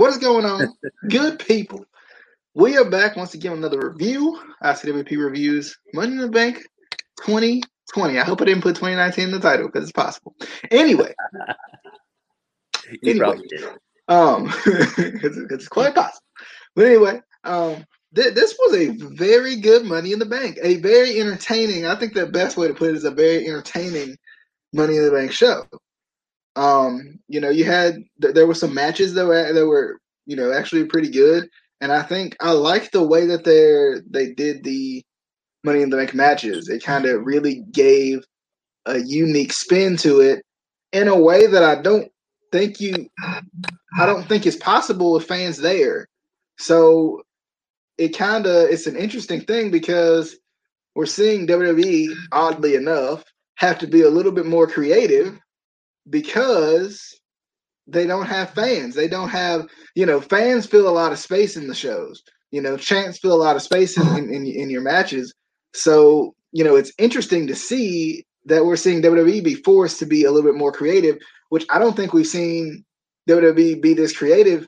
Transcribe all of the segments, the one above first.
What is going on? Good people. We are back once again with another review. ICWP Reviews Money in the Bank 2020. I hope I didn't put 2019 in the title because it's possible. Anyway. anyway. Um, it's, it's quite possible. But anyway, um, th- this was a very good Money in the Bank. A very entertaining, I think the best way to put it is a very entertaining Money in the Bank show. Um, you know, you had there were some matches that were that were you know actually pretty good, and I think I like the way that they they did the Money in the Bank matches. It kind of really gave a unique spin to it in a way that I don't think you I don't think is possible with fans there. So it kind of it's an interesting thing because we're seeing WWE oddly enough have to be a little bit more creative because they don't have fans. They don't have, you know, fans fill a lot of space in the shows. You know, chants fill a lot of space in, in, in, your matches. So, you know, it's interesting to see that we're seeing WWE be forced to be a little bit more creative, which I don't think we've seen WWE be this creative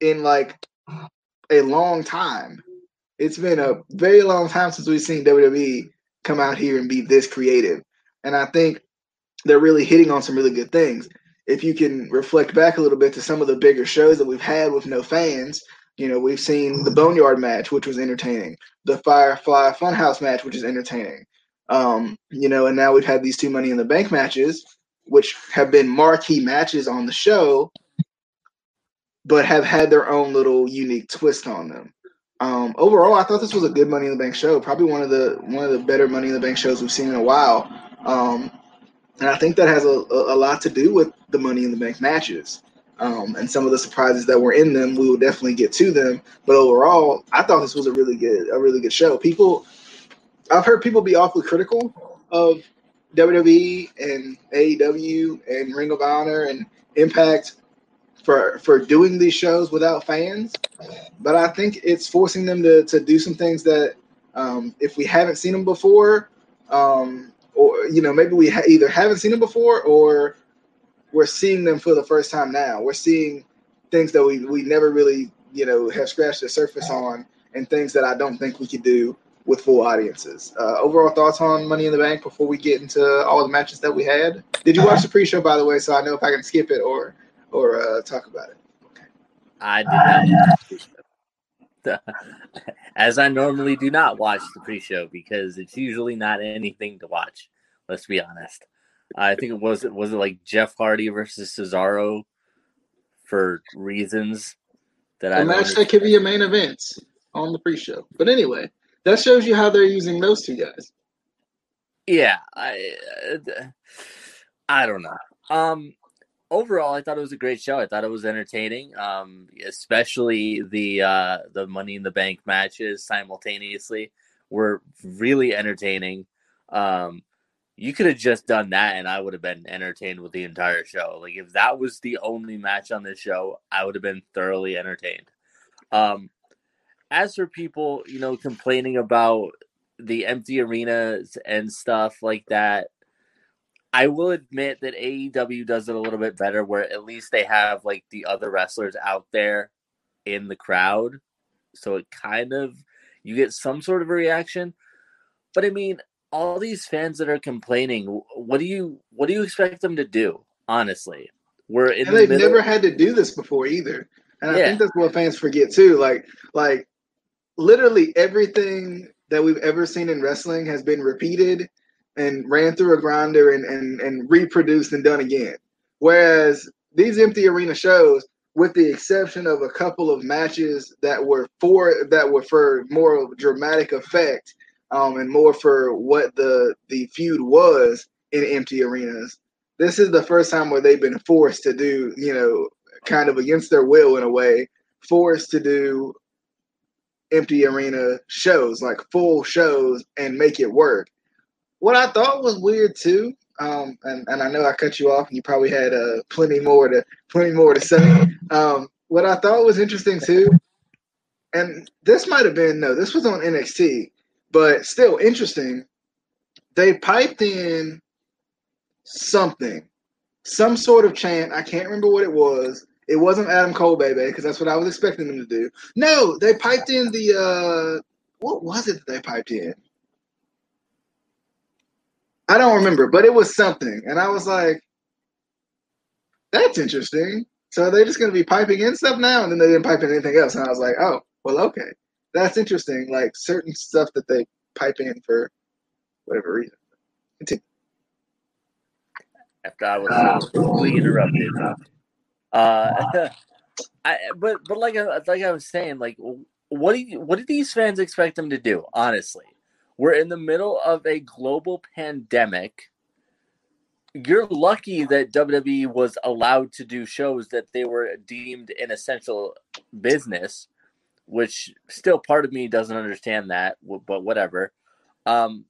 in like a long time. It's been a very long time since we've seen WWE come out here and be this creative. And I think they're really hitting on some really good things. If you can reflect back a little bit to some of the bigger shows that we've had with no fans, you know, we've seen the Boneyard match, which was entertaining, the Firefly Funhouse match, which is entertaining. Um, you know, and now we've had these two Money in the Bank matches, which have been marquee matches on the show, but have had their own little unique twist on them. Um, overall, I thought this was a good Money in the Bank show. Probably one of the one of the better Money in the Bank shows we've seen in a while. Um, and I think that has a, a, lot to do with the Money in the Bank matches. Um, and some of the surprises that were in them, we will definitely get to them. But overall, I thought this was a really good, a really good show. People, I've heard people be awfully critical of WWE and AEW and Ring of Honor and Impact for for doing these shows without fans. But I think it's forcing them to to do some things that um, if we haven't seen them before, um, or you know maybe we ha- either haven't seen them before or we're seeing them for the first time now. We're seeing things that we we never really you know have scratched the surface on, and things that I don't think we could do with full audiences. Uh, overall thoughts on Money in the Bank before we get into all the matches that we had. Did you watch the pre-show by the way, so I know if I can skip it or or uh, talk about it? Okay. I did not. as I normally do not watch the pre-show because it's usually not anything to watch. Let's be honest. I think it was it was it like Jeff Hardy versus Cesaro for reasons that a I match that could be a main event on the pre-show. But anyway, that shows you how they're using those two guys. Yeah, I uh, I don't know. Um, overall, I thought it was a great show. I thought it was entertaining, um, especially the uh, the Money in the Bank matches simultaneously were really entertaining. Um, you could have just done that, and I would have been entertained with the entire show. Like if that was the only match on this show, I would have been thoroughly entertained. Um, as for people, you know, complaining about the empty arenas and stuff like that, I will admit that AEW does it a little bit better where at least they have like the other wrestlers out there in the crowd. So it kind of you get some sort of a reaction. But I mean, all these fans that are complaining, what do you what do you expect them to do? Honestly, we're in. And the they've middle. never had to do this before either, and I think that's what fans forget too. Like, like literally everything that we've ever seen in wrestling has been repeated and ran through a grinder and, and, and reproduced and done again. Whereas these empty arena shows, with the exception of a couple of matches that were for that were for more dramatic effect um, and more for what the the feud was in empty arenas. This is the first time where they've been forced to do, you know, kind of against their will in a way, forced to do empty arena shows, like full shows, and make it work what I thought was weird too, um, and, and I know I cut you off, and you probably had uh, plenty more to plenty more to say. Um, what I thought was interesting too, and this might have been no, this was on NXT, but still interesting. They piped in something, some sort of chant. I can't remember what it was, It wasn't Adam Cole, baby, because that's what I was expecting them to do. No, they piped in the uh what was it that they piped in? I don't remember, but it was something. And I was like, that's interesting. So they're just gonna be piping in stuff now, and then they didn't pipe in anything else. And I was like, oh, well, okay. That's interesting. Like certain stuff that they pipe in for whatever reason. Continue. After I was completely interrupted. Uh, I but but like I, like I was saying, like what do you, what do these fans expect them to do? Honestly, we're in the middle of a global pandemic. You're lucky that WWE was allowed to do shows that they were deemed an essential business, which still part of me doesn't understand that, but whatever. Um,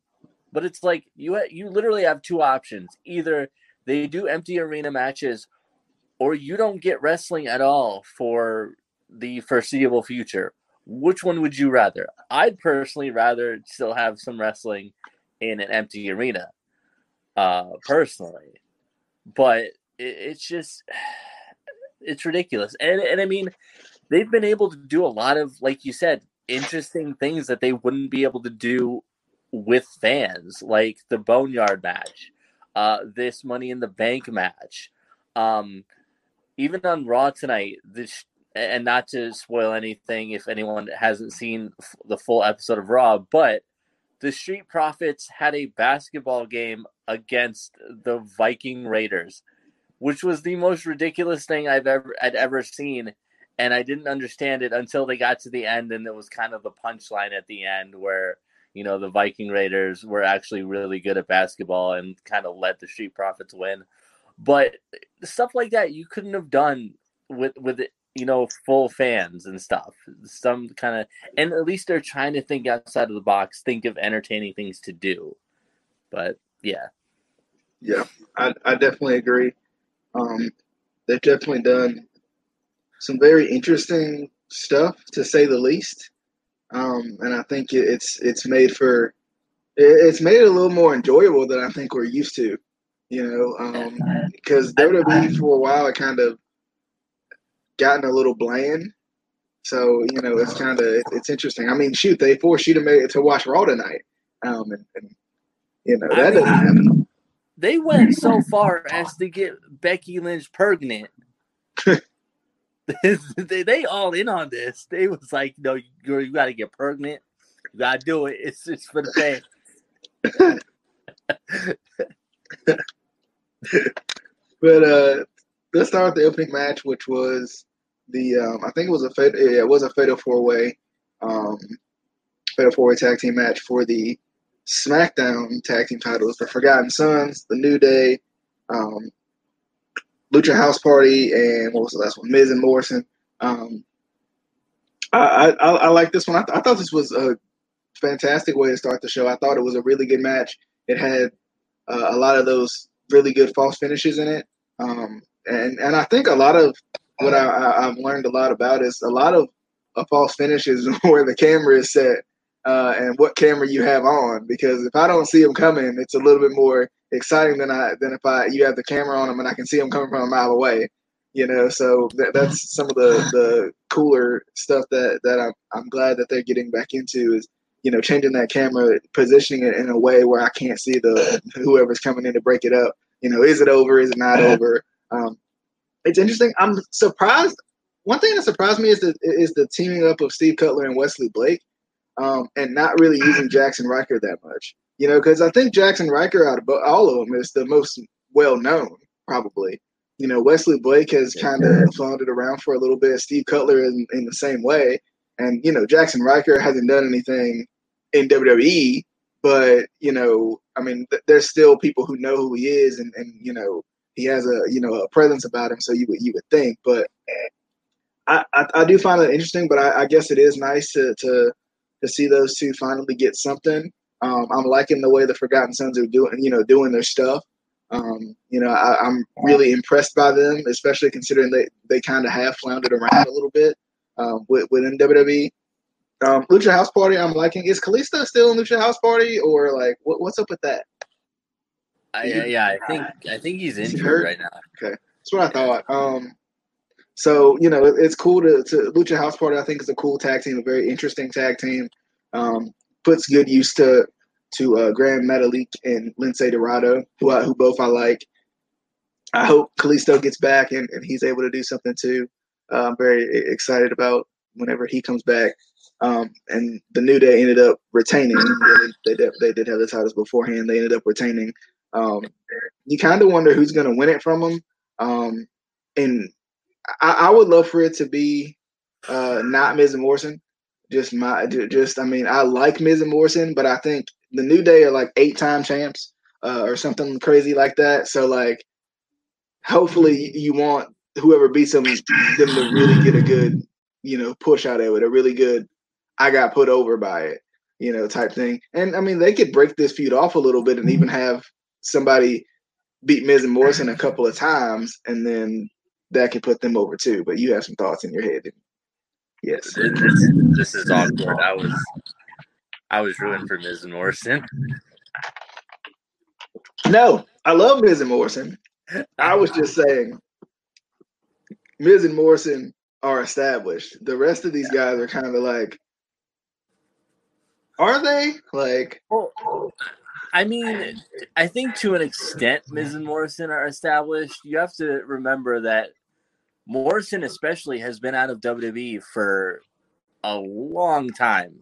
but it's like you you literally have two options: either they do empty arena matches, or you don't get wrestling at all for the foreseeable future. Which one would you rather? I'd personally rather still have some wrestling in an empty arena, uh, personally. But it, it's just, it's ridiculous. And, and I mean, they've been able to do a lot of, like you said, interesting things that they wouldn't be able to do with fans, like the Boneyard match, uh, this Money in the Bank match. Um, even on Raw tonight, this and not to spoil anything if anyone hasn't seen the full episode of Raw, but the Street Profits had a basketball game against the Viking Raiders, which was the most ridiculous thing I've ever I'd ever seen, and I didn't understand it until they got to the end, and it was kind of the punchline at the end where you know the Viking Raiders were actually really good at basketball and kind of let the Street Profits win. But stuff like that you couldn't have done with with you know full fans and stuff. Some kind of and at least they're trying to think outside of the box, think of entertaining things to do. But yeah, yeah, I I definitely agree. Um, they've definitely done some very interesting stuff to say the least. Um, and I think it's it's made for it's made it a little more enjoyable than I think we're used to you know, because um, WWE for a while it kind of gotten a little bland. So you know, it's kind of it's interesting. I mean, shoot, they forced you to make to watch Raw tonight, um, and, and you know that I mean, doesn't happen. They went so far as to get Becky Lynch pregnant. they, they all in on this. They was like, no, you, you got to get pregnant. You got to do it. It's just for the fans. but uh, let's start with the opening match, which was the um, I think it was a yeah, it was a fatal four way, um, fatal four way tag team match for the SmackDown tag team titles: the Forgotten Sons, the New Day, um, Lucha House Party, and what was the last one? Miz and Morrison. Um, I, I, I like this one. I, th- I thought this was a fantastic way to start the show. I thought it was a really good match. It had uh, a lot of those really good false finishes in it. Um, and and I think a lot of what I, have learned a lot about is a lot of a false finishes where the camera is set uh, and what camera you have on. Because if I don't see them coming, it's a little bit more exciting than I than if I you have the camera on them and I can see them coming from a mile away. You know, so that, that's some of the, the cooler stuff that, that I'm, I'm glad that they're getting back into is you know, changing that camera, positioning it in a way where I can't see the whoever's coming in to break it up. You know, is it over? Is it not over? Um, it's interesting. I'm surprised. One thing that surprised me is the is the teaming up of Steve Cutler and Wesley Blake, um, and not really using Jackson Ryker that much. You know, because I think Jackson Ryker out of all of them is the most well known, probably. You know, Wesley Blake has kind of floundered around for a little bit. Steve Cutler in, in the same way. And, you know, Jackson Ryker hasn't done anything in WWE, but you know, I mean, th- there's still people who know who he is, and and you know, he has a you know a presence about him. So you would you would think, but I I, I do find it interesting. But I, I, guess it is nice to to to see those two finally get something. Um, I'm liking the way the Forgotten Sons are doing you know doing their stuff. Um, you know, I, am really impressed by them, especially considering they, they kind of have floundered around a little bit um, with, within WWE. Um, Lucha House Party, I'm liking. Is Kalisto still in Lucha House Party, or like what, what's up with that? I, yeah, I think I think he's injured right now. Okay, that's what I thought. Um, so you know, it's cool to, to Lucha House Party. I think is a cool tag team, a very interesting tag team. Um, puts good use to to uh, Gran Metalik and Lince Dorado, who I, who both I like. I hope Kalisto gets back and he's able to do something too. Uh I'm very excited about whenever he comes back Um, and the New Day ended up retaining. They, did, they did have the titles beforehand. They ended up retaining. Um, you kind of wonder who's going to win it from them. Um, and I, I, would love for it to be uh, not Miz and Morrison. Just my, just I mean, I like Miz and Morrison, but I think the New Day are like eight time champs uh, or something crazy like that. So like, hopefully you want whoever beats them them to really get a good you know push out of it, a really good I got put over by it, you know, type thing. And I mean, they could break this feud off a little bit and even mm-hmm. have somebody beat Miz and Morrison a couple of times, and then that could put them over too. But you have some thoughts in your head. Yes, this, this is awkward. I was I was ruined for Miz and Morrison. No, I love Miz and Morrison. I was just saying, Miz and Morrison are established. The rest of these guys are kind of like are they like? Well, I mean, I think to an extent, Miz and Morrison are established. You have to remember that Morrison, especially, has been out of WWE for a long time.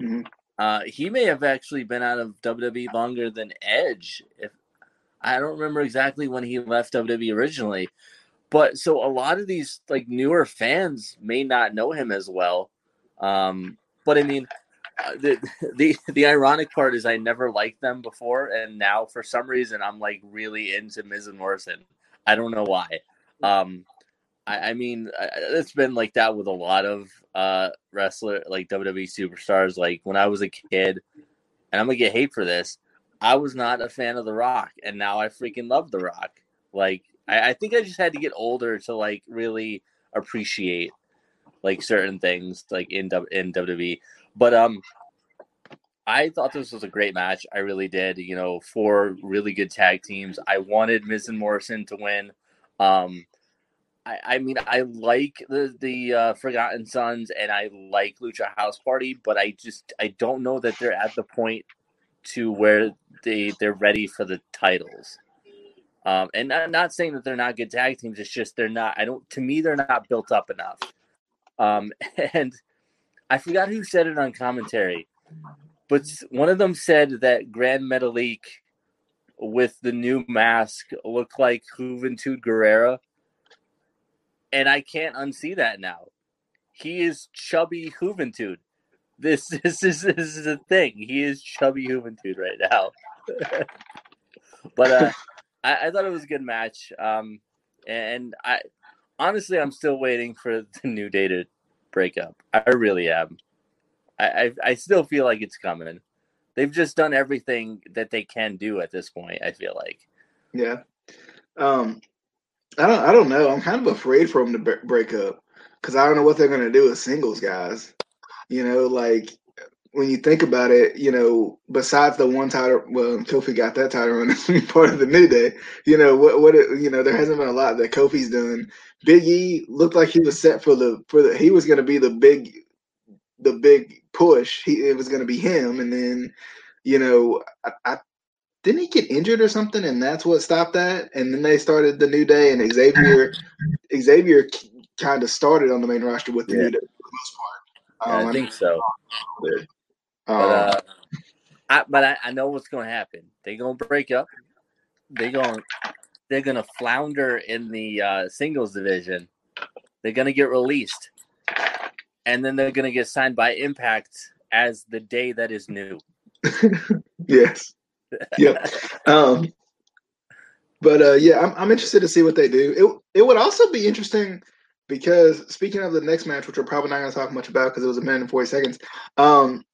Mm-hmm. Uh, he may have actually been out of WWE longer than Edge. If I don't remember exactly when he left WWE originally, but so a lot of these like newer fans may not know him as well. Um, but I mean, the the the ironic part is I never liked them before, and now for some reason I'm like really into Miz and Morrison. I don't know why. Um, I, I mean, it's been like that with a lot of uh wrestler like WWE superstars. Like when I was a kid, and I'm gonna get hate for this. I was not a fan of The Rock, and now I freaking love The Rock. Like I, I think I just had to get older to like really appreciate like certain things like in in WWE. But um, I thought this was a great match. I really did. You know, four really good tag teams. I wanted Miz and Morrison to win. Um, I, I mean, I like the the uh, Forgotten Sons and I like Lucha House Party, but I just I don't know that they're at the point to where they they're ready for the titles. Um, and I'm not saying that they're not good tag teams. It's just they're not. I don't. To me, they're not built up enough. Um, and I forgot who said it on commentary, but one of them said that Gran Metalik with the new mask looked like Juventud Guerrera. And I can't unsee that now. He is chubby Juventud. This, this is this is a thing. He is chubby Juventud right now. but uh, I, I, thought it was a good match. Um, and I honestly, I'm still waiting for the new day to breakup. I really am. I, I, I still feel like it's coming. They've just done everything that they can do at this point. I feel like. Yeah. Um, I don't. I don't know. I'm kind of afraid for them to break up because I don't know what they're gonna do with singles guys. You know, like when you think about it, you know, besides the one title, well, Kofi got that title and part of the New Day. You know what? What it, you know, there hasn't been a lot that Kofi's done. Big E looked like he was set for the for the. He was going to be the big, the big push. He it was going to be him, and then, you know, I, I didn't he get injured or something, and that's what stopped that. And then they started the New Day, and Xavier, Xavier kind of started on the main roster with the yeah. New Day for the most part. Um, yeah, I think so. But, uh, I, but I, I know what's going to happen. They're going to break up. They're going they're going to flounder in the uh, singles division. They're going to get released, and then they're going to get signed by Impact as the day that is new. yes. Yep. um, but uh, yeah, I'm, I'm interested to see what they do. It it would also be interesting because speaking of the next match, which we're probably not going to talk much about because it was a minute and forty seconds. Um,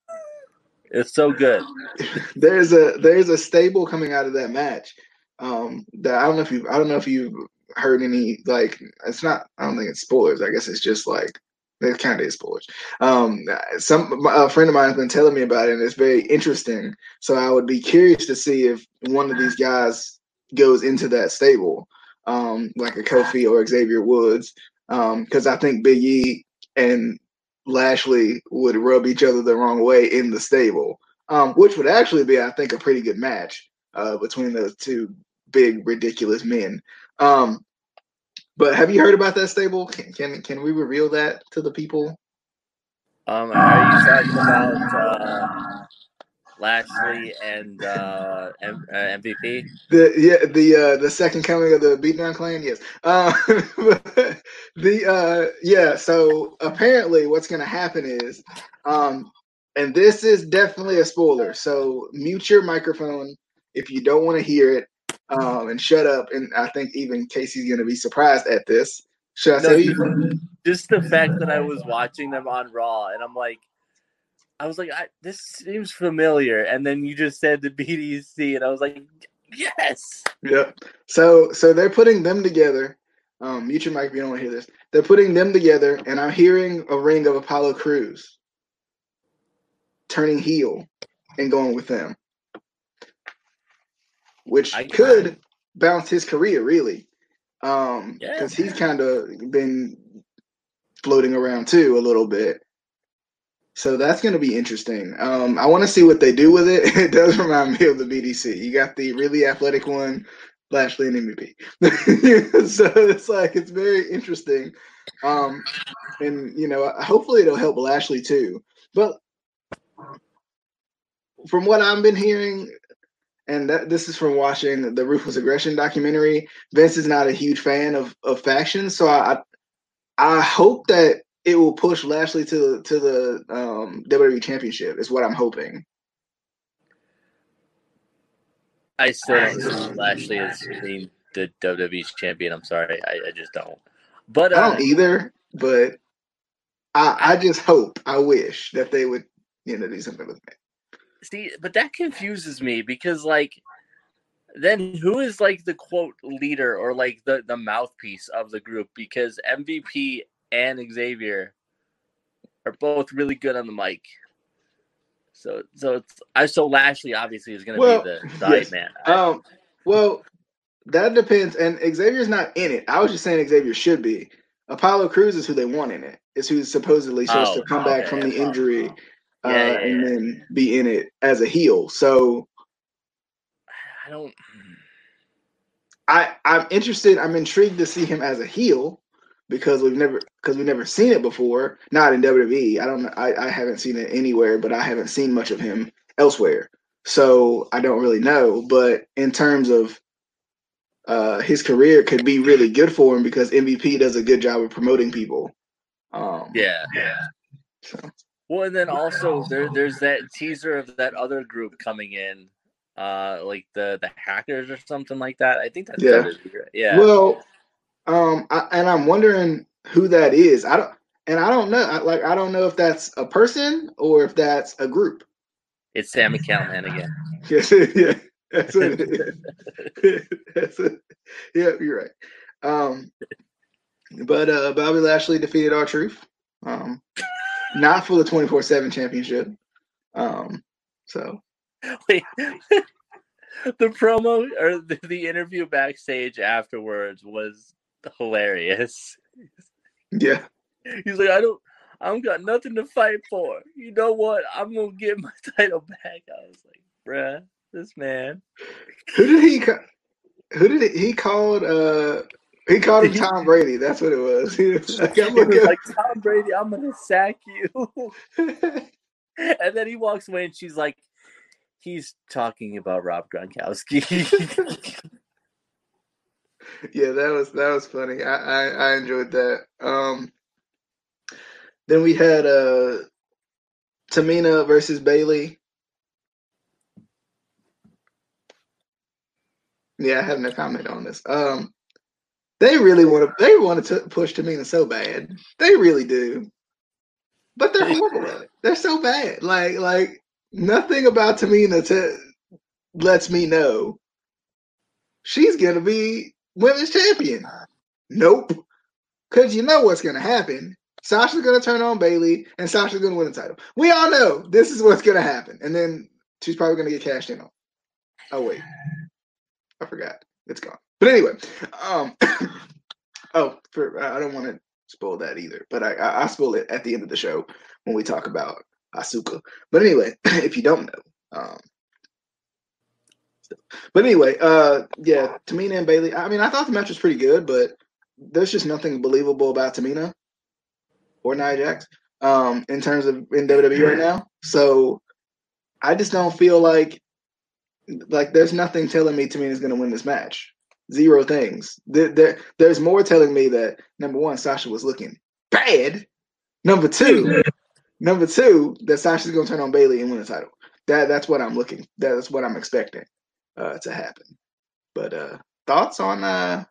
it's so good. there's a there's a stable coming out of that match. Um, that I don't know if you I don't know if you've heard any like it's not I don't think it's spoilers. I guess it's just like it kind of is spoilers. Um, some a friend of mine has been telling me about it, and it's very interesting. So I would be curious to see if one of these guys goes into that stable, um, like a Kofi or Xavier Woods. because um, I think Big E and Lashley would rub each other the wrong way in the stable, um, which would actually be, I think, a pretty good match uh, between those two big ridiculous men. Um, but have you heard about that stable? Can, can can we reveal that to the people? Um, are you talking about uh, Lashley and uh, M- uh, MVP? The yeah the uh, the second coming of the Beatdown Clan. Yes. Uh, the uh, yeah. So apparently, what's going to happen is, um, and this is definitely a spoiler. So mute your microphone if you don't want to hear it, um, and shut up. And I think even Casey's going to be surprised at this. Should I no, say? Just the fact that I was watching them on Raw, and I'm like I was like, I, this seems familiar. And then you just said the BDC, and I was like, yes. Yeah. So so they're putting them together. Um, mute your mic if you don't want to hear this. They're putting them together, and I'm hearing a ring of Apollo Crews turning heel and going with them, which I, could I, bounce his career really, um, because yeah. he's kind of been floating around too a little bit. So that's going to be interesting. Um, I want to see what they do with it. It does remind me of the BDC. You got the really athletic one, Lashley and MVP. so it's like it's very interesting. Um, and you know, hopefully it'll help Lashley too. But from what I've been hearing, and that, this is from watching the Ruthless Aggression documentary, Vince is not a huge fan of of factions. So I I hope that it will push Lashley to to the um, WWE Championship. Is what I'm hoping. I still don't Lashley is being the WWE champion. I'm sorry, I, I just don't. But uh, I don't uh, either. But I I just hope, I wish that they would you know do something with me. See, but that confuses me because like then who is like the quote leader or like the the mouthpiece of the group because MVP and Xavier are both really good on the mic. So so it's I so Lashley obviously is going to well, be the, the yes. man. Um, well, that depends. And Xavier's not in it. I was just saying Xavier should be. Apollo Crews is who they want in it. Is who's supposedly supposed oh, to come back from the injury uh, yeah, yeah, and then be in it as a heel. So I don't. I I'm interested. I'm intrigued to see him as a heel because we've never because we've never seen it before. Not in WWE. I don't. I I haven't seen it anywhere, but I haven't seen much of him elsewhere. So I don't really know. But in terms of uh, his career, could be really good for him because MVP does a good job of promoting people. Um, yeah. Yeah. So. Well, and then also there, there's that teaser of that other group coming in, uh, like the the hackers or something like that. I think that's yeah, yeah. Well, um, I, and I'm wondering who that is. I don't, and I don't know. I, like, I don't know if that's a person or if that's a group. It's Sami Callihan again. yes, yeah, that's it is. that's Yeah, you're right. Um, but uh, Bobby Lashley defeated R-Truth. Um, not for the 24 7 championship. Um, so. Wait. the promo or the, the interview backstage afterwards was hilarious. Yeah. He's like, I don't I don't got nothing to fight for. You know what? I'm gonna get my title back. I was like, bruh, this man. Who did he call? who did he, he called uh he called him Tom Brady. That's what it was. He was like, I'm was like Tom Brady, I'm gonna sack you. and then he walks away and she's like, he's talking about Rob Gronkowski yeah, that was that was funny. I, I, I enjoyed that. Um, then we had uh, Tamina versus Bayley. Yeah, I have no comment on this. Um, they really want to. They want to push Tamina so bad. They really do, but they're horrible at it. They're so bad. Like like nothing about Tamina to lets me know she's gonna be women's champion. Nope. Because you know what's going to happen. Sasha's going to turn on Bayley, and Sasha's going to win the title. We all know this is what's going to happen. And then she's probably going to get cashed in on. Oh, wait. I forgot. It's gone. But anyway, um, oh, for, I don't want to spoil that either. But I, I, I spoil it at the end of the show when we talk about Asuka. But anyway, if you don't know, um, but anyway, uh, yeah, Tamina and Bayley. I mean, I thought the match was pretty good, but there's just nothing believable about Tamina or Nia Jax um, in terms of in WWE right now. So I just don't feel like like there's nothing telling me Tamina's going to win this match. Zero things. There, there, there's more telling me that number one, Sasha was looking bad. Number two, number two, that Sasha's going to turn on Bayley and win the title. That that's what I'm looking. That's what I'm expecting uh, to happen. But uh, thoughts on? Uh,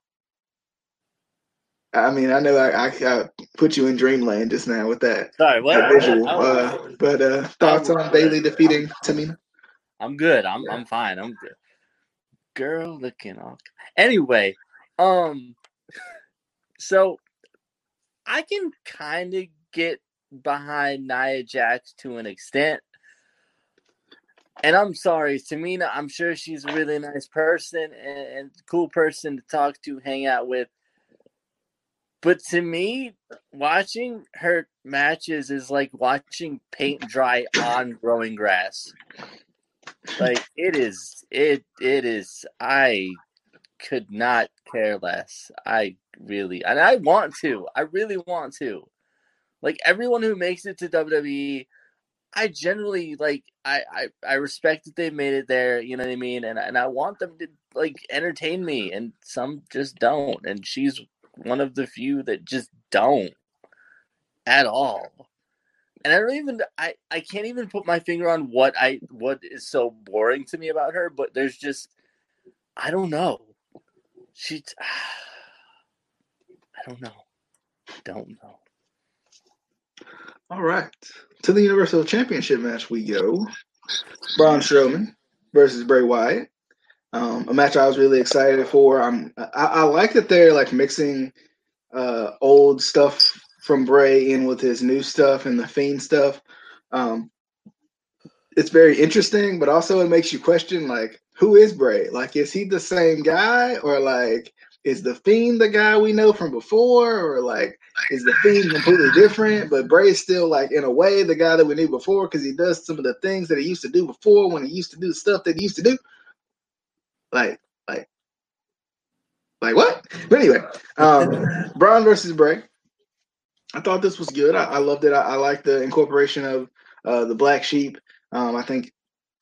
I mean, I know I, I, I, put you in dreamland just now with that. Sorry, what? That visual. Uh, but uh, thoughts on Bayley defeating Tamina? I'm good. I'm I'm fine. I'm good. Girl, looking off. Anyway, um, so I can kind of get behind Nia Jax to an extent. And I'm sorry, Tamina, I'm sure she's a really nice person and, and cool person to talk to, hang out with. But to me, watching her matches is like watching paint dry on growing grass. Like it is it it is I could not care less. I really and I want to. I really want to. Like everyone who makes it to WWE, I generally like I, I I respect that they made it there, you know what I mean? And and I want them to like entertain me and some just don't. And she's one of the few that just don't at all. And I don't even I I can't even put my finger on what I what is so boring to me about her, but there's just I don't know. She I don't know. Don't know. All right. To the Universal Championship match we go. Braun Strowman versus Bray Wyatt. Um, a match I was really excited for. I'm I, I like that they're like mixing uh, old stuff from Bray in with his new stuff and the Fiend stuff. Um, it's very interesting, but also it makes you question like who is Bray? Like, is he the same guy, or like is the Fiend the guy we know from before, or like is the Fiend completely different? But Bray still like in a way the guy that we knew before because he does some of the things that he used to do before when he used to do the stuff that he used to do. Like, like, like what? But anyway, um, Braun versus Bray. I thought this was good. I, I loved it. I, I like the incorporation of uh, the Black Sheep. Um, I think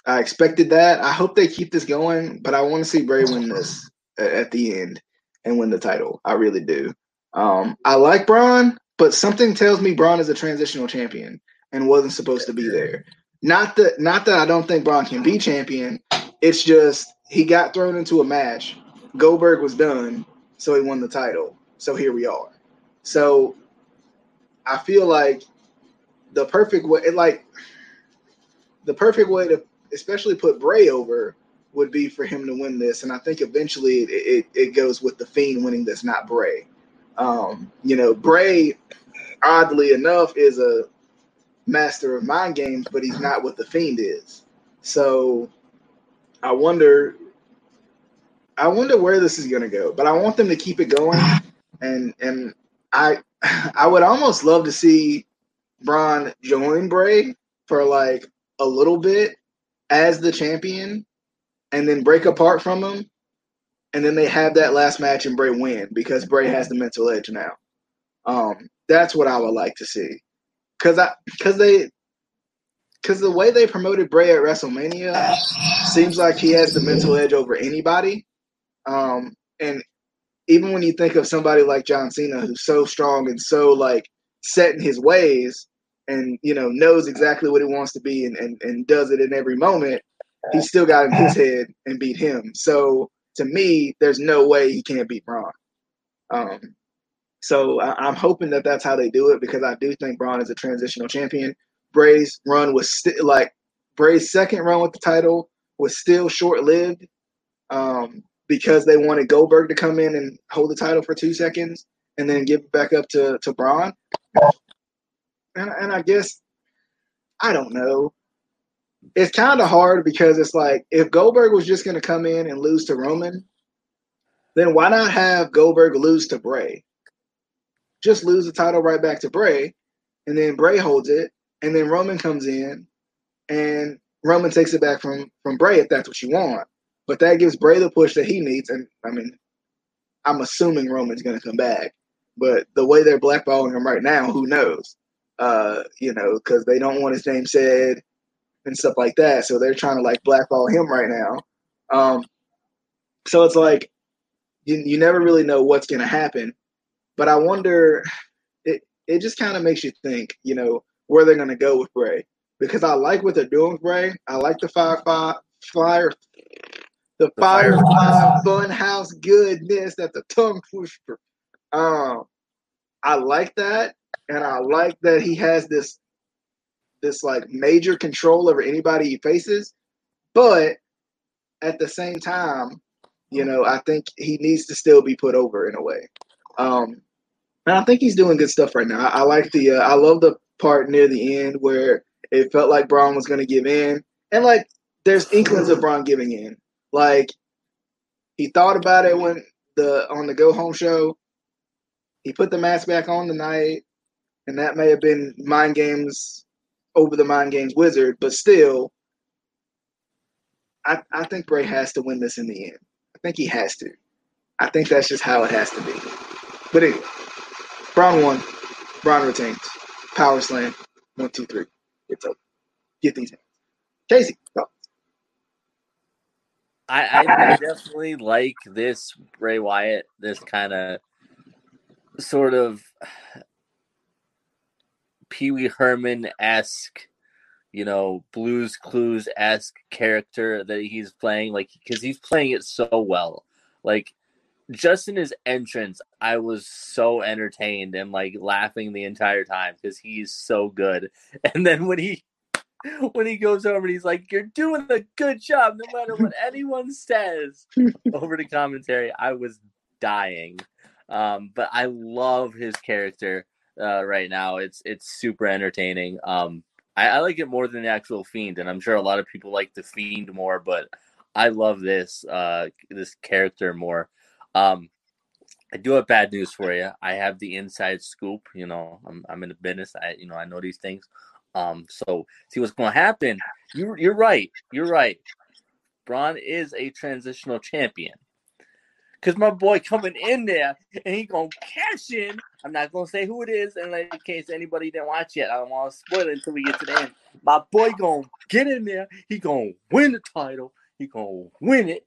I expected that. I hope they keep this going, but I want to see Bray win this at the end and win the title. I really do. Um, I like Braun, but something tells me Braun is a transitional champion and wasn't supposed to be there. Not that not that I don't think Braun can be champion. It's just he got thrown into a match. Goldberg was done, so he won the title. So here we are. So I feel like the perfect way, like the perfect way to especially put Bray over would be for him to win this, and I think eventually it, it, it goes with the Fiend winning this, not Bray. Um, you know, Bray, oddly enough, is a master of mind games, but he's not what the Fiend is. So I wonder, I wonder where this is going to go. But I want them to keep it going, and and I I would almost love to see Braun join Bray for like a little bit as the champion and then break apart from him. And then they have that last match and Bray win because Bray has the mental edge now. Um, that's what I would like to see. Cause I cause they cause the way they promoted Bray at WrestleMania seems like he has the mental edge over anybody. Um, and even when you think of somebody like John Cena, who's so strong and so like set in his ways, and you know knows exactly what he wants to be and, and, and does it in every moment, he still got in his head and beat him. So to me, there's no way he can't beat Braun. Um, so I, am hoping that that's how they do it because I do think Braun is a transitional champion. Bray's run was still like Bray's second run with the title was still short lived. Um, because they wanted Goldberg to come in and hold the title for two seconds and then give it back up to, to Braun. And, and I guess, I don't know. It's kind of hard because it's like if Goldberg was just going to come in and lose to Roman, then why not have Goldberg lose to Bray? just lose the title right back to Bray, and then Bray holds it, and then Roman comes in, and Roman takes it back from from Bray if that's what you want. But that gives Bray the push that he needs, and I mean, I'm assuming Roman's going to come back. But the way they're blackballing him right now, who knows? Uh, you know, because they don't want his name said and stuff like that. So they're trying to like blackball him right now. Um, so it's like you, you never really know what's going to happen. But I wonder, it, it just kind of makes you think, you know, where they're going to go with Bray. Because I like what they're doing with Bray. I like the fire, fire, fire the, the Firefly Funhouse goodness that the tongue twister. Um, I like that, and I like that he has this this like major control over anybody he faces. But at the same time, you know, I think he needs to still be put over in a way. Um, and I think he's doing good stuff right now. I, I like the uh, I love the part near the end where it felt like Braun was going to give in, and like there's inklings of Braun giving in. Like he thought about it when the on the go home show. He put the mask back on tonight, and that may have been mind games over the mind games wizard, but still, I I think Bray has to win this in the end. I think he has to. I think that's just how it has to be. But anyway, Braun won. Braun retains. Power slam. One, two, three. It's over. Get these hands. Casey, go. I, I, I definitely like this Bray Wyatt, this kind of sort of Pee Wee Herman esque, you know, Blues Clues esque character that he's playing, like because he's playing it so well. Like just in his entrance, I was so entertained and like laughing the entire time because he's so good. And then when he when he goes over and he's like, "You're doing a good job, no matter what anyone says." over the commentary, I was dying, um, but I love his character uh, right now. It's it's super entertaining. Um, I, I, like it more than the actual Fiend, and I'm sure a lot of people like the Fiend more, but I love this uh, this character more. Um, I do have bad news for you. I have the inside scoop. You know, I'm I'm in the business. I you know I know these things. Um, so see what's going to happen. You're you're right. You're right. Braun is a transitional champion. Cause my boy coming in there and he gonna cash in. I'm not gonna say who it is, and in case anybody didn't watch yet, I don't want to spoil it until we get to the end. My boy gonna get in there. He gonna win the title. He gonna win it,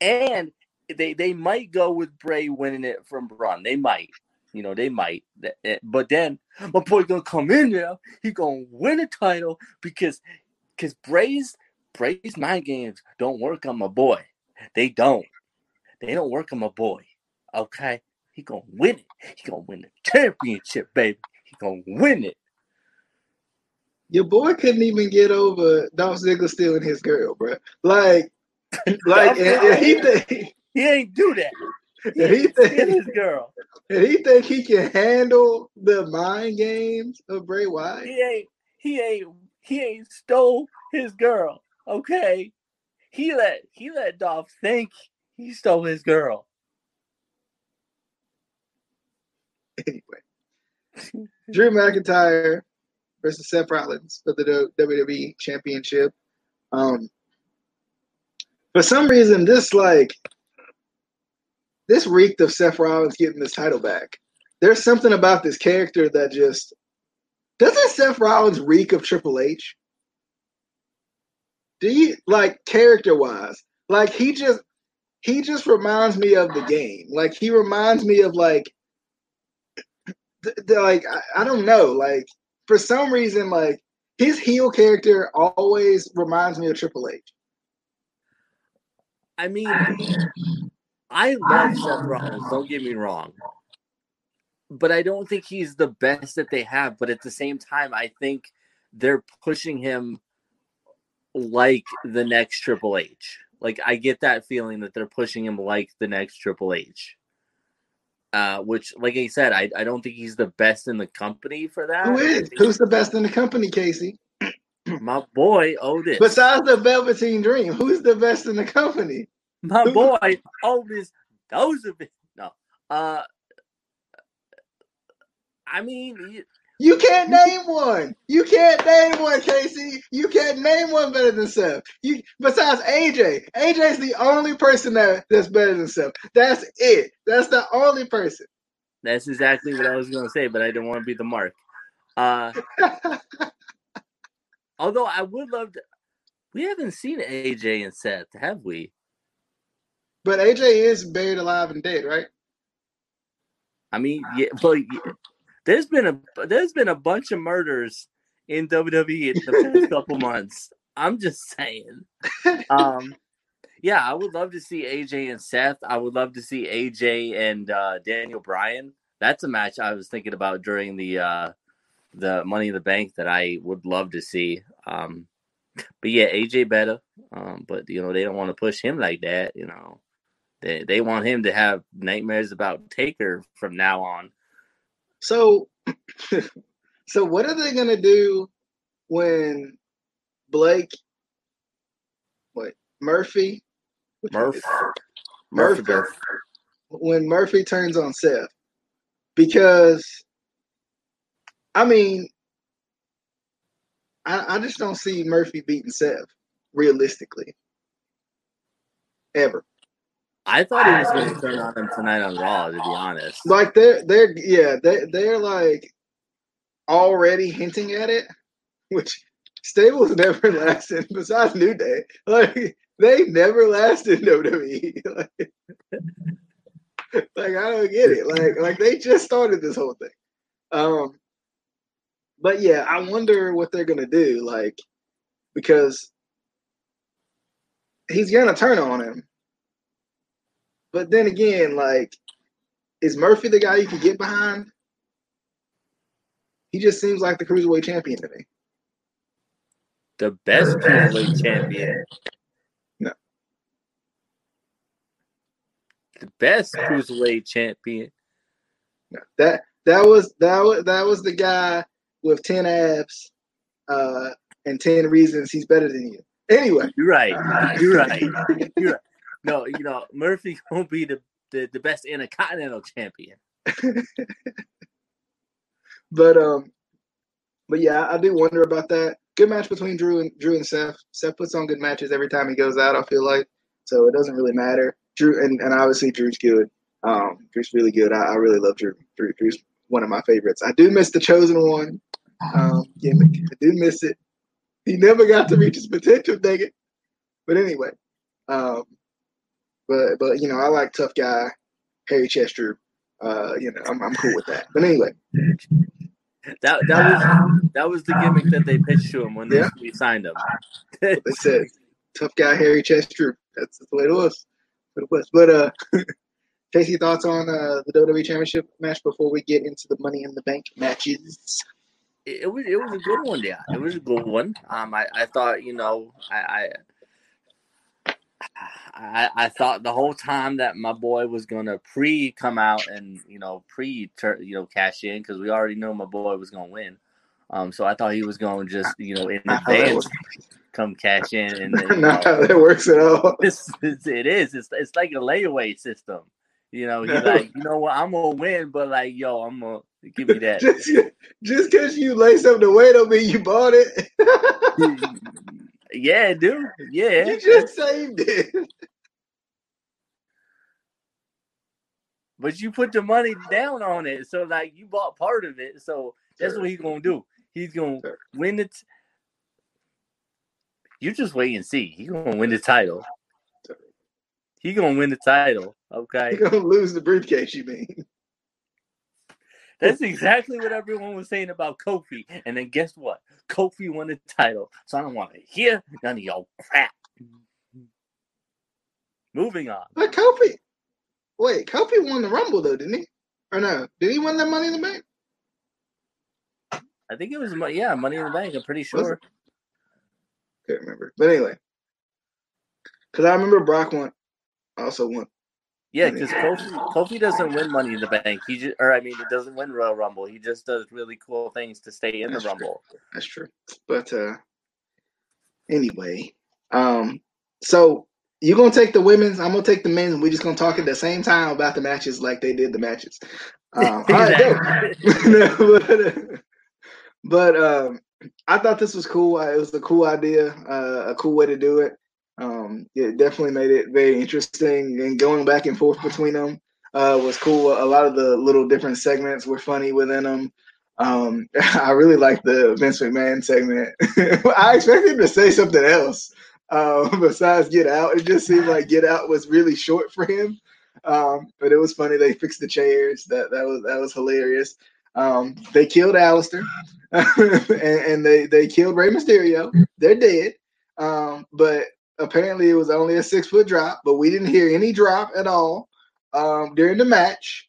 and they they might go with Bray winning it from Braun. They might. You know, they might. Eh, but then my boy gonna come in there. He gonna win the title because because Bray's Bray's mind games don't work on my boy. They don't. They don't work on my boy. Okay? He gonna win it. He gonna win the championship, baby. He gonna win it. Your boy couldn't even get over Dolph Ziggler stealing his girl, bro. Like, like, and, and he, he ain't do that. He, and he think his girl. And he think he can handle the mind games of Bray Wyatt. He ain't. He ain't. He ain't stole his girl. Okay. He let he let Dolph think he stole his girl. Anyway, Drew McIntyre versus Seth Rollins for the WWE Championship. Um, for some reason, this like this reeked of Seth Rollins getting this title back. There's something about this character that just doesn't Seth Rollins reek of Triple H? Do you like character wise? Like he just he just reminds me of the game. Like he reminds me of like like I, I don't know. Like for some reason, like his heel character always reminds me of Triple H. I mean, I love Seth Rollins. Don't get me wrong, but I don't think he's the best that they have. But at the same time, I think they're pushing him like the next Triple H. Like I get that feeling that they're pushing him like the next Triple H. Uh, which, like I said, I, I don't think he's the best in the company for that. Who is? Who's the best in the company, Casey? My boy Otis. Besides the Velveteen Dream, who's the best in the company? My boy Otis. Those of it. No. Uh I mean, you can't name one. You can't name one, Casey. You can't name one better than Seth. You besides AJ. AJ's the only person that, that's better than Seth. That's it. That's the only person. That's exactly what I was gonna say, but I didn't want to be the mark. Uh, although I would love to. We haven't seen AJ and Seth, have we? But AJ is buried alive and dead, right? I mean, yeah, but there's been a there's been a bunch of murders in WWE in the past couple months. I'm just saying. Um, yeah, I would love to see AJ and Seth. I would love to see AJ and uh, Daniel Bryan. That's a match I was thinking about during the uh, the Money in the Bank that I would love to see. Um, but yeah, AJ better. Um, but you know they don't want to push him like that. You know, they they want him to have nightmares about Taker from now on. So, so what are they gonna do when Blake, what Murphy, Murph, Murphy, Murphy, when Murphy turns on Seth? Because, I mean, I, I just don't see Murphy beating Seth realistically, ever. I thought he was going to turn on him tonight on Raw. To be honest, like they're they're yeah they they're like already hinting at it, which stables never lasted. Besides New Day, like they never lasted No WWE. like, like I don't get it. Like like they just started this whole thing. Um, but yeah, I wonder what they're gonna do. Like because he's gonna turn on him but then again, like, is Murphy the guy you can get behind? He just seems like the cruiserweight champion to me. The best cruiserweight champion. No. The best cruiserweight champion. No. That that was that was that was the guy with ten abs, uh, and ten reasons he's better than you. Anyway, you're right. You're right. You're right no, you know, Murphy gonna be the, the, the best intercontinental champion. but um, but yeah, I do wonder about that. Good match between Drew and Drew and Seth. Seth puts on good matches every time he goes out. I feel like so it doesn't really matter. Drew and, and obviously Drew's good. Um, Drew's really good. I, I really love Drew. Drew. Drew's one of my favorites. I do miss the chosen one um, gimmick. I do miss it. He never got to reach his potential, dang it. But anyway, um, but but you know, I like tough guy, Harry Chester. Uh, you know, I'm I'm cool with that. But anyway. That that was that was the gimmick that they pitched to him when they, yeah. we signed him. they said tough guy Harry Chester. That's, the way it was. But it was. But uh Casey, thoughts on uh, the WWE Championship match before we get into the Money in the Bank matches? It was it was a good one, yeah. It was a good one. Um, I, I thought you know I, I I, I thought the whole time that my boy was gonna pre come out and you know pre you know cash in because we already know my boy was gonna win. Um, so I thought he was going to just you know in advance come cash in and then, not know, how that works at all. It's, it's, it is. It's it's like a layaway system. You know, he's like, you know what, I'm gonna win, but like, yo, I'm gonna give me that. just just because you lay something away don't mean you bought it. Yeah, dude. Yeah. You just saved it. But you put the money down on it. So like you bought part of it. So that's sure. what he's gonna do. He's gonna sure. win it. You just wait and see. He's gonna win the title. He gonna win the title. Okay. He's gonna lose the briefcase, you mean. That's exactly what everyone was saying about Kofi. And then guess what? Kofi won the title. So I don't want to hear none of y'all crap. Moving on. But Kofi, wait, Kofi won the Rumble though, didn't he? Or no? Did he win that Money in the Bank? I think it was yeah, Money in the Bank. I'm pretty sure. Can't remember, but anyway, because I remember Brock won, also won yeah, because Kofi, Kofi doesn't win Money in the Bank. He just, or I mean, he doesn't win Royal Rumble. He just does really cool things to stay in That's the Rumble. True. That's true. But uh anyway, um, so you're gonna take the women's. I'm gonna take the men's. We're just gonna talk at the same time about the matches, like they did the matches. Um, but, but um, I thought this was cool. It was a cool idea, uh, a cool way to do it. Um, it definitely made it very interesting, and going back and forth between them uh, was cool. A lot of the little different segments were funny within them. Um, I really like the Vince McMahon segment. I expected him to say something else uh, besides Get Out. It just seemed like Get Out was really short for him. Um, but it was funny. They fixed the chairs. That that was that was hilarious. Um, they killed Aleister, and, and, they they killed Rey Mysterio. They're dead. Um, but apparently it was only a six foot drop. But we didn't hear any drop at all um, during the match.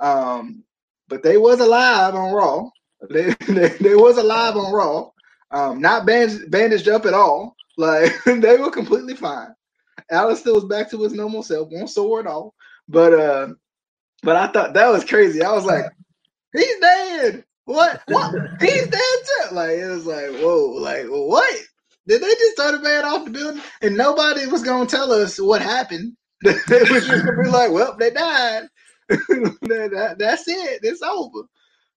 Um, but they was alive on Raw. They, they, they was alive on Raw. Um, not bandaged, bandaged up at all. Like they were completely fine. Aleister was back to his normal self, one sore at all. But uh, but I thought that was crazy. I was like, he's dead. What? What? he's dead too. Like it was like, whoa, like what? Did they just throw the man off the building and nobody was gonna tell us what happened? they was just gonna be like, well, they died. that, that, that's it. It's over.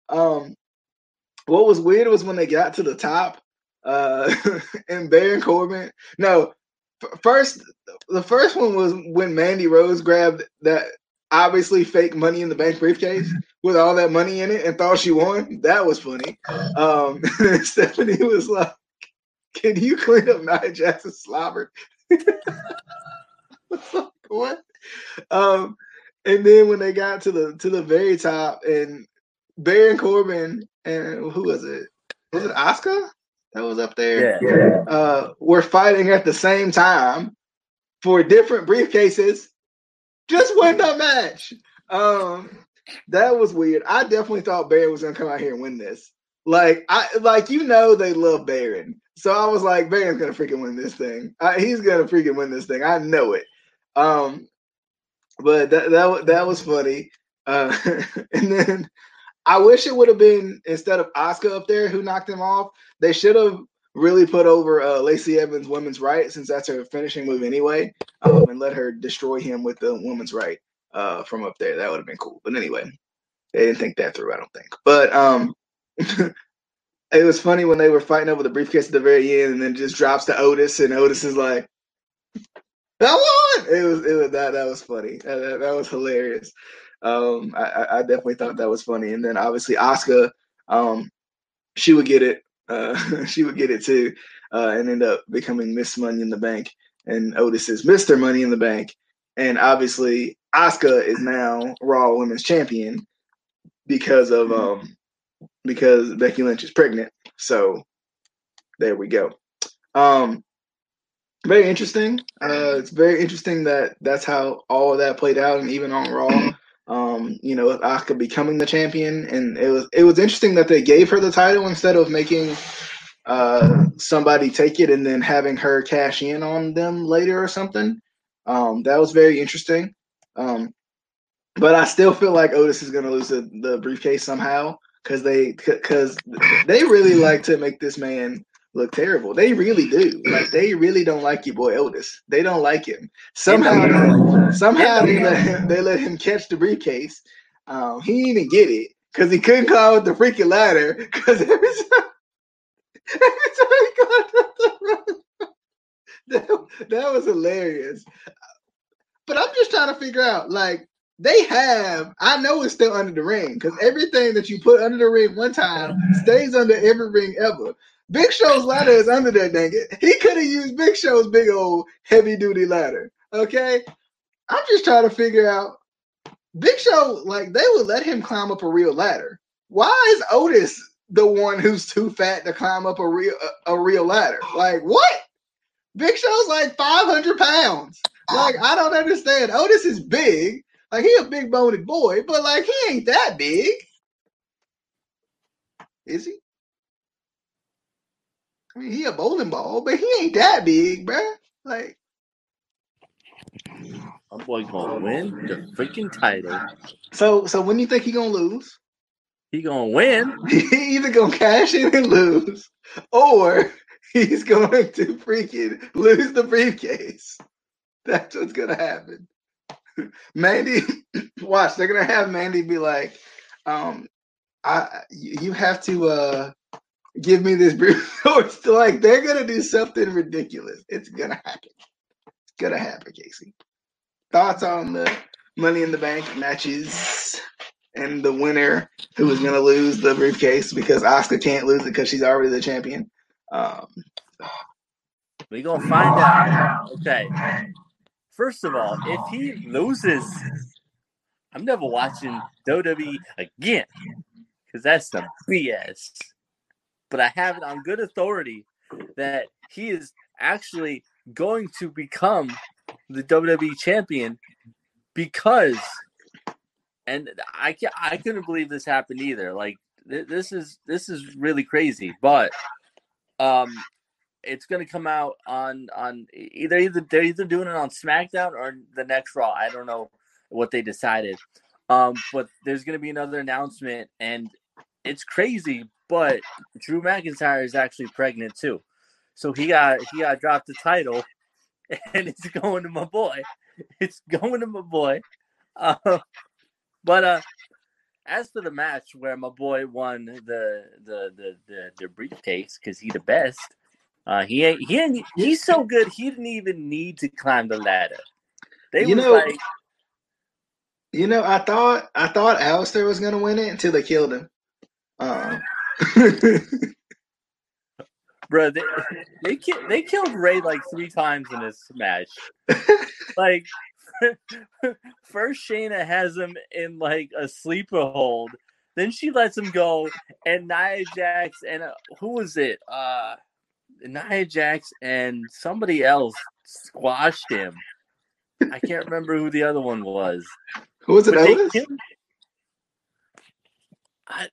Um, what was weird was when they got to the top, uh, and Baron Corbin. No, first the first one was when Mandy Rose grabbed that obviously fake Money in the Bank briefcase with all that money in it and thought she won. That was funny. Um, Stephanie was like, "Can you clean up Nia Jax's slobber?" what? Um, and then when they got to the to the very top, and Baron Corbin and who was it? Was it Asuka that was up there? Yeah. Uh, were fighting at the same time for different briefcases. Just win the match. Um, that was weird. I definitely thought Baron was gonna come out here and win this. Like I like you know they love Baron, so I was like Baron's gonna freaking win this thing. I, he's gonna freaking win this thing. I know it. Um, but that that that was funny. Uh, and then I wish it would have been instead of Asuka up there who knocked him off. They should have really put over uh, Lacey Evans' women's right since that's her finishing move anyway, um, and let her destroy him with the women's right uh, from up there. That would have been cool. But anyway, they didn't think that through. I don't think. But um, it was funny when they were fighting over the briefcase at the very end, and then just drops to Otis, and Otis is like, "That won!" It was it was that that was funny. That, that, that was hilarious. Um, I, I definitely thought that was funny. And then obviously Asuka, um, she would get it. Uh, she would get it too, uh, and end up becoming Miss Money in the Bank. And Otis is Mister Money in the Bank. And obviously Asuka is now Raw Women's Champion because of um because Becky Lynch is pregnant. So there we go. Um, very interesting. Uh, it's very interesting that that's how all of that played out, and even on Raw, um, you know, Asuka becoming the champion, and it was it was interesting that they gave her the title instead of making uh, somebody take it and then having her cash in on them later or something. Um, that was very interesting. Um, but I still feel like Otis is going to lose the, the briefcase somehow because they because they really like to make this man look terrible. They really do. Like they really don't like your boy Otis. They don't like him. Somehow, somehow they let him, they let him catch the briefcase. Um, he didn't even get it because he couldn't climb up the freaking ladder. Because every time, every time he the that, that was hilarious. But I'm just trying to figure out, like, they have. I know it's still under the ring because everything that you put under the ring one time stays under every ring ever. Big Show's ladder is under there, dang it. He could have used Big Show's big old heavy duty ladder. Okay. I'm just trying to figure out Big Show, like they would let him climb up a real ladder. Why is Otis the one who's too fat to climb up a real a, a real ladder? Like what? Big Show's like 500 pounds. Like I don't understand. Otis is big. Like he a big boned boy, but like he ain't that big. Is he? I mean, he a bowling ball, but he ain't that big, bruh. Like, my boy gonna win the freaking title. So, so when do you think he gonna lose? He gonna win. he either gonna cash in and lose, or he's going to freaking lose the briefcase. That's what's gonna happen. Mandy, watch. They're gonna have Mandy be like, Um, I you have to uh give me this brief. like they're gonna do something ridiculous. It's gonna happen. It's gonna happen, Casey. Thoughts on the Money in the Bank matches and the winner who is gonna lose the briefcase because Asuka can't lose it because she's already the champion. Um, we gonna find out. Okay. First of all, if he loses, I'm never watching WWE again because that's some BS. But I have it on good authority that he is actually going to become the WWE champion because, and I can I couldn't believe this happened either. Like this is this is really crazy, but um, it's going to come out on on either either they're either doing it on SmackDown or the next Raw. I don't know what they decided. Um, but there's going to be another announcement, and it's crazy. But Drew McIntyre is actually pregnant too, so he got he got dropped the title, and it's going to my boy. It's going to my boy. Uh, but uh, as for the match where my boy won the the the the, the briefcase because he the best, uh, he ain't he ain't he's so good he didn't even need to climb the ladder. They you know, like, you know, I thought I thought Aleister was gonna win it until they killed him. Uh, Bro, they they, they killed Rey like three times in this match. like first Shayna has him in like a sleeper hold. Then she lets him go, and Nia Jax and uh, who was it? Uh, Nia Jax and somebody else squashed him. I can't remember who the other one was. Who was it? Elvis? I,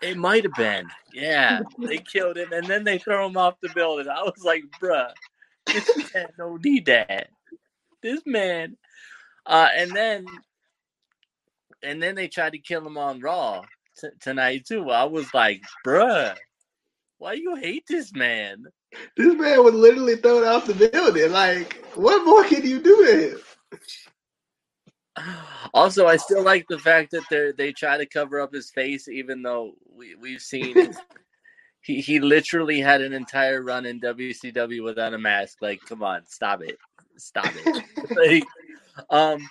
it might have been. Yeah, they killed him, and then they throw him off the building. I was like, bruh, this man don't need that. This man. Uh, and then, and then they tried to kill him on Raw t- tonight too. I was like, bruh, why you hate this man? This man was literally thrown off the building. Like, what more can you do to him? Also, I still like the fact that they they try to cover up his face, even though we we've seen he he literally had an entire run in WCW without a mask. Like, come on, stop it, stop it. like, um,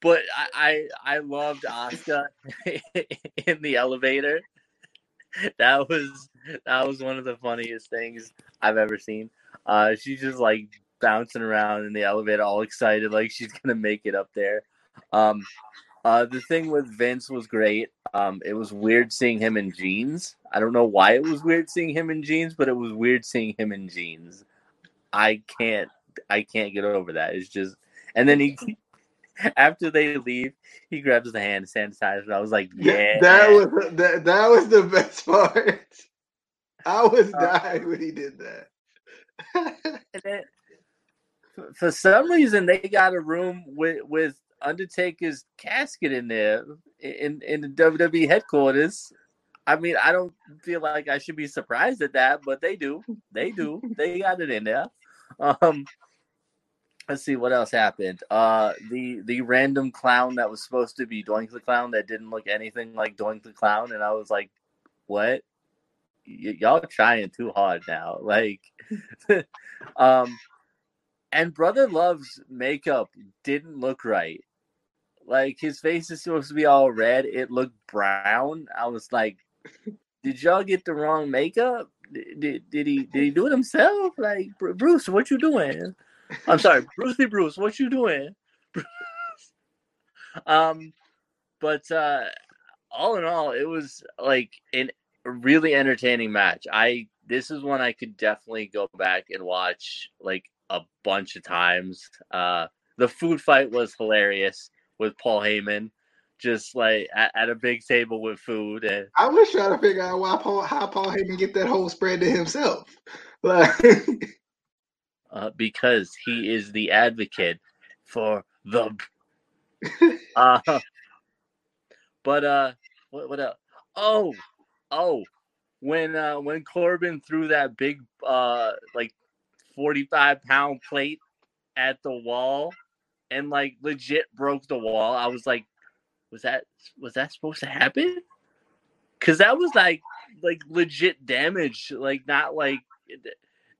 but I I, I loved Asuka in the elevator. That was that was one of the funniest things I've ever seen. Uh, she's just like bouncing around in the elevator, all excited, like she's gonna make it up there. Um, uh, the thing with Vince was great. Um, it was weird seeing him in jeans. I don't know why it was weird seeing him in jeans, but it was weird seeing him in jeans. I can't, I can't get over that. It's just, and then he, after they leave, he grabs the hand sanitizer. I was like, yeah, that was that, that was the best part. I was uh, dying uh, when he did that. and then, for some reason, they got a room with with Undertaker's casket in there in in the WWE headquarters. I mean, I don't feel like I should be surprised at that, but they do. They do. they got it in there. Um, let's see what else happened. Uh, the the random clown that was supposed to be Doink the Clown that didn't look anything like Doink the Clown, and I was like, "What? Y- y'all trying too hard now." Like, um, and Brother Love's makeup didn't look right. Like his face is supposed to be all red. It looked brown. I was like, did y'all get the wrong makeup? Did, did he did he do it himself? Like Bruce, what you doing? I'm sorry, Brucey Bruce, what you doing? um, but uh, all in all, it was like an, really entertaining match. I this is one I could definitely go back and watch like a bunch of times. Uh, the food fight was hilarious with Paul Heyman, just like at, at, a big table with food. And I was trying to figure out why Paul, how Paul Heyman get that whole spread to himself. Like, uh, because he is the advocate for the. uh, but uh, what what else? Oh, oh, when uh when Corbin threw that big uh like forty five pound plate at the wall and like legit broke the wall. I was like, was that was that supposed to happen? because that was like like legit damage, like not like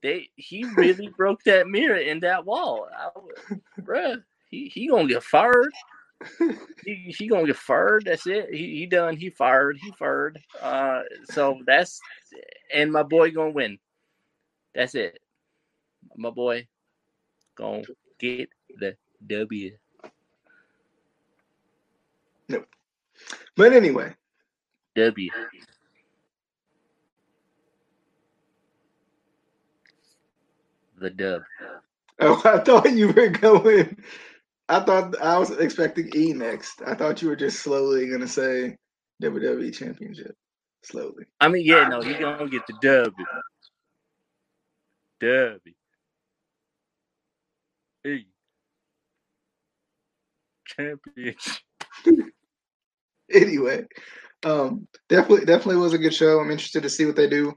they he really broke that mirror in that wall. I, bruh, he he gonna get fired. He, he gonna get fired. That's it. He, he done. He fired. He fired. Uh, so that's and my boy gonna win. That's it. My boy gonna get the W. No, But anyway, W. The dub. Oh, I thought you were going. I thought I was expecting E next. I thought you were just slowly gonna say WWE Championship. Slowly. I mean, yeah, no, he gonna get the dub. Dub. Hey. Champion. anyway, um, definitely, definitely was a good show. I'm interested to see what they do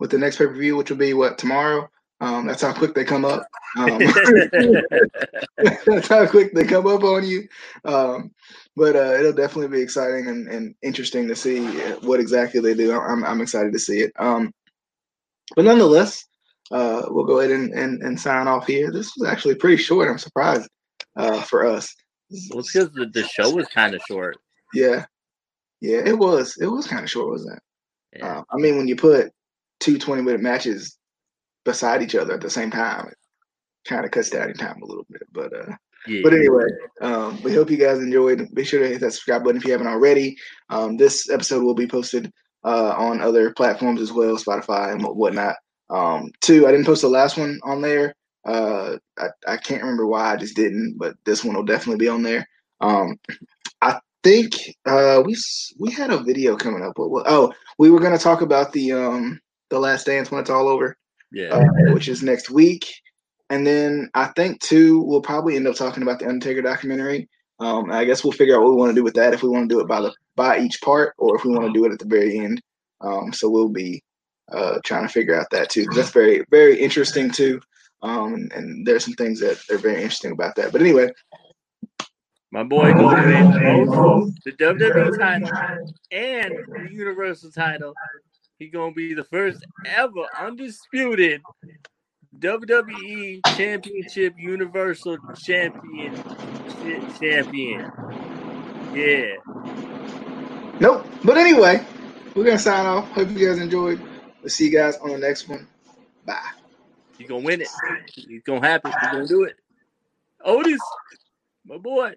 with the next pay per view, which will be what tomorrow. Um, that's how quick they come up. Um, that's how quick they come up on you. Um, but uh, it'll definitely be exciting and, and, interesting to see what exactly they do. I'm, I'm excited to see it. Um, but nonetheless, uh, we'll go ahead and, and, and, sign off here. This was actually pretty short. I'm surprised uh, for us. Well, it's because the, the show was kind of short. Yeah, yeah, it was. It was kind of short, wasn't it? Yeah. Uh, I mean, when you put two 20 minute matches beside each other at the same time. It kind of cuts down your time a little bit. But uh yeah. but anyway, um, we hope you guys enjoyed. Be sure to hit that subscribe button if you haven't already. Um, this episode will be posted uh, on other platforms as well, Spotify and whatnot. Um, two, I didn't post the last one on there. Uh, I, I can't remember why I just didn't, but this one will definitely be on there. Um, I think uh, we we had a video coming up. Oh, we were going to talk about the um the Last Dance when it's all over yeah, uh, which is next week. And then I think too, we'll probably end up talking about the Undertaker documentary. Um, I guess we'll figure out what we want to do with that. If we want to do it by the by each part, or if we want to do it at the very end. Um, so we'll be uh, trying to figure out that too. That's very very interesting too. Um, and, there's some things that are very interesting about that. But anyway, my boy win the WWE title and the Universal title He's gonna be the first ever undisputed WWE Championship Universal Champion champion. Yeah. Nope. But anyway, we're gonna sign off. Hope you guys enjoyed. We'll see you guys on the next one. Bye. He's gonna win it. It's gonna happen. He's gonna do it. Otis, my boy.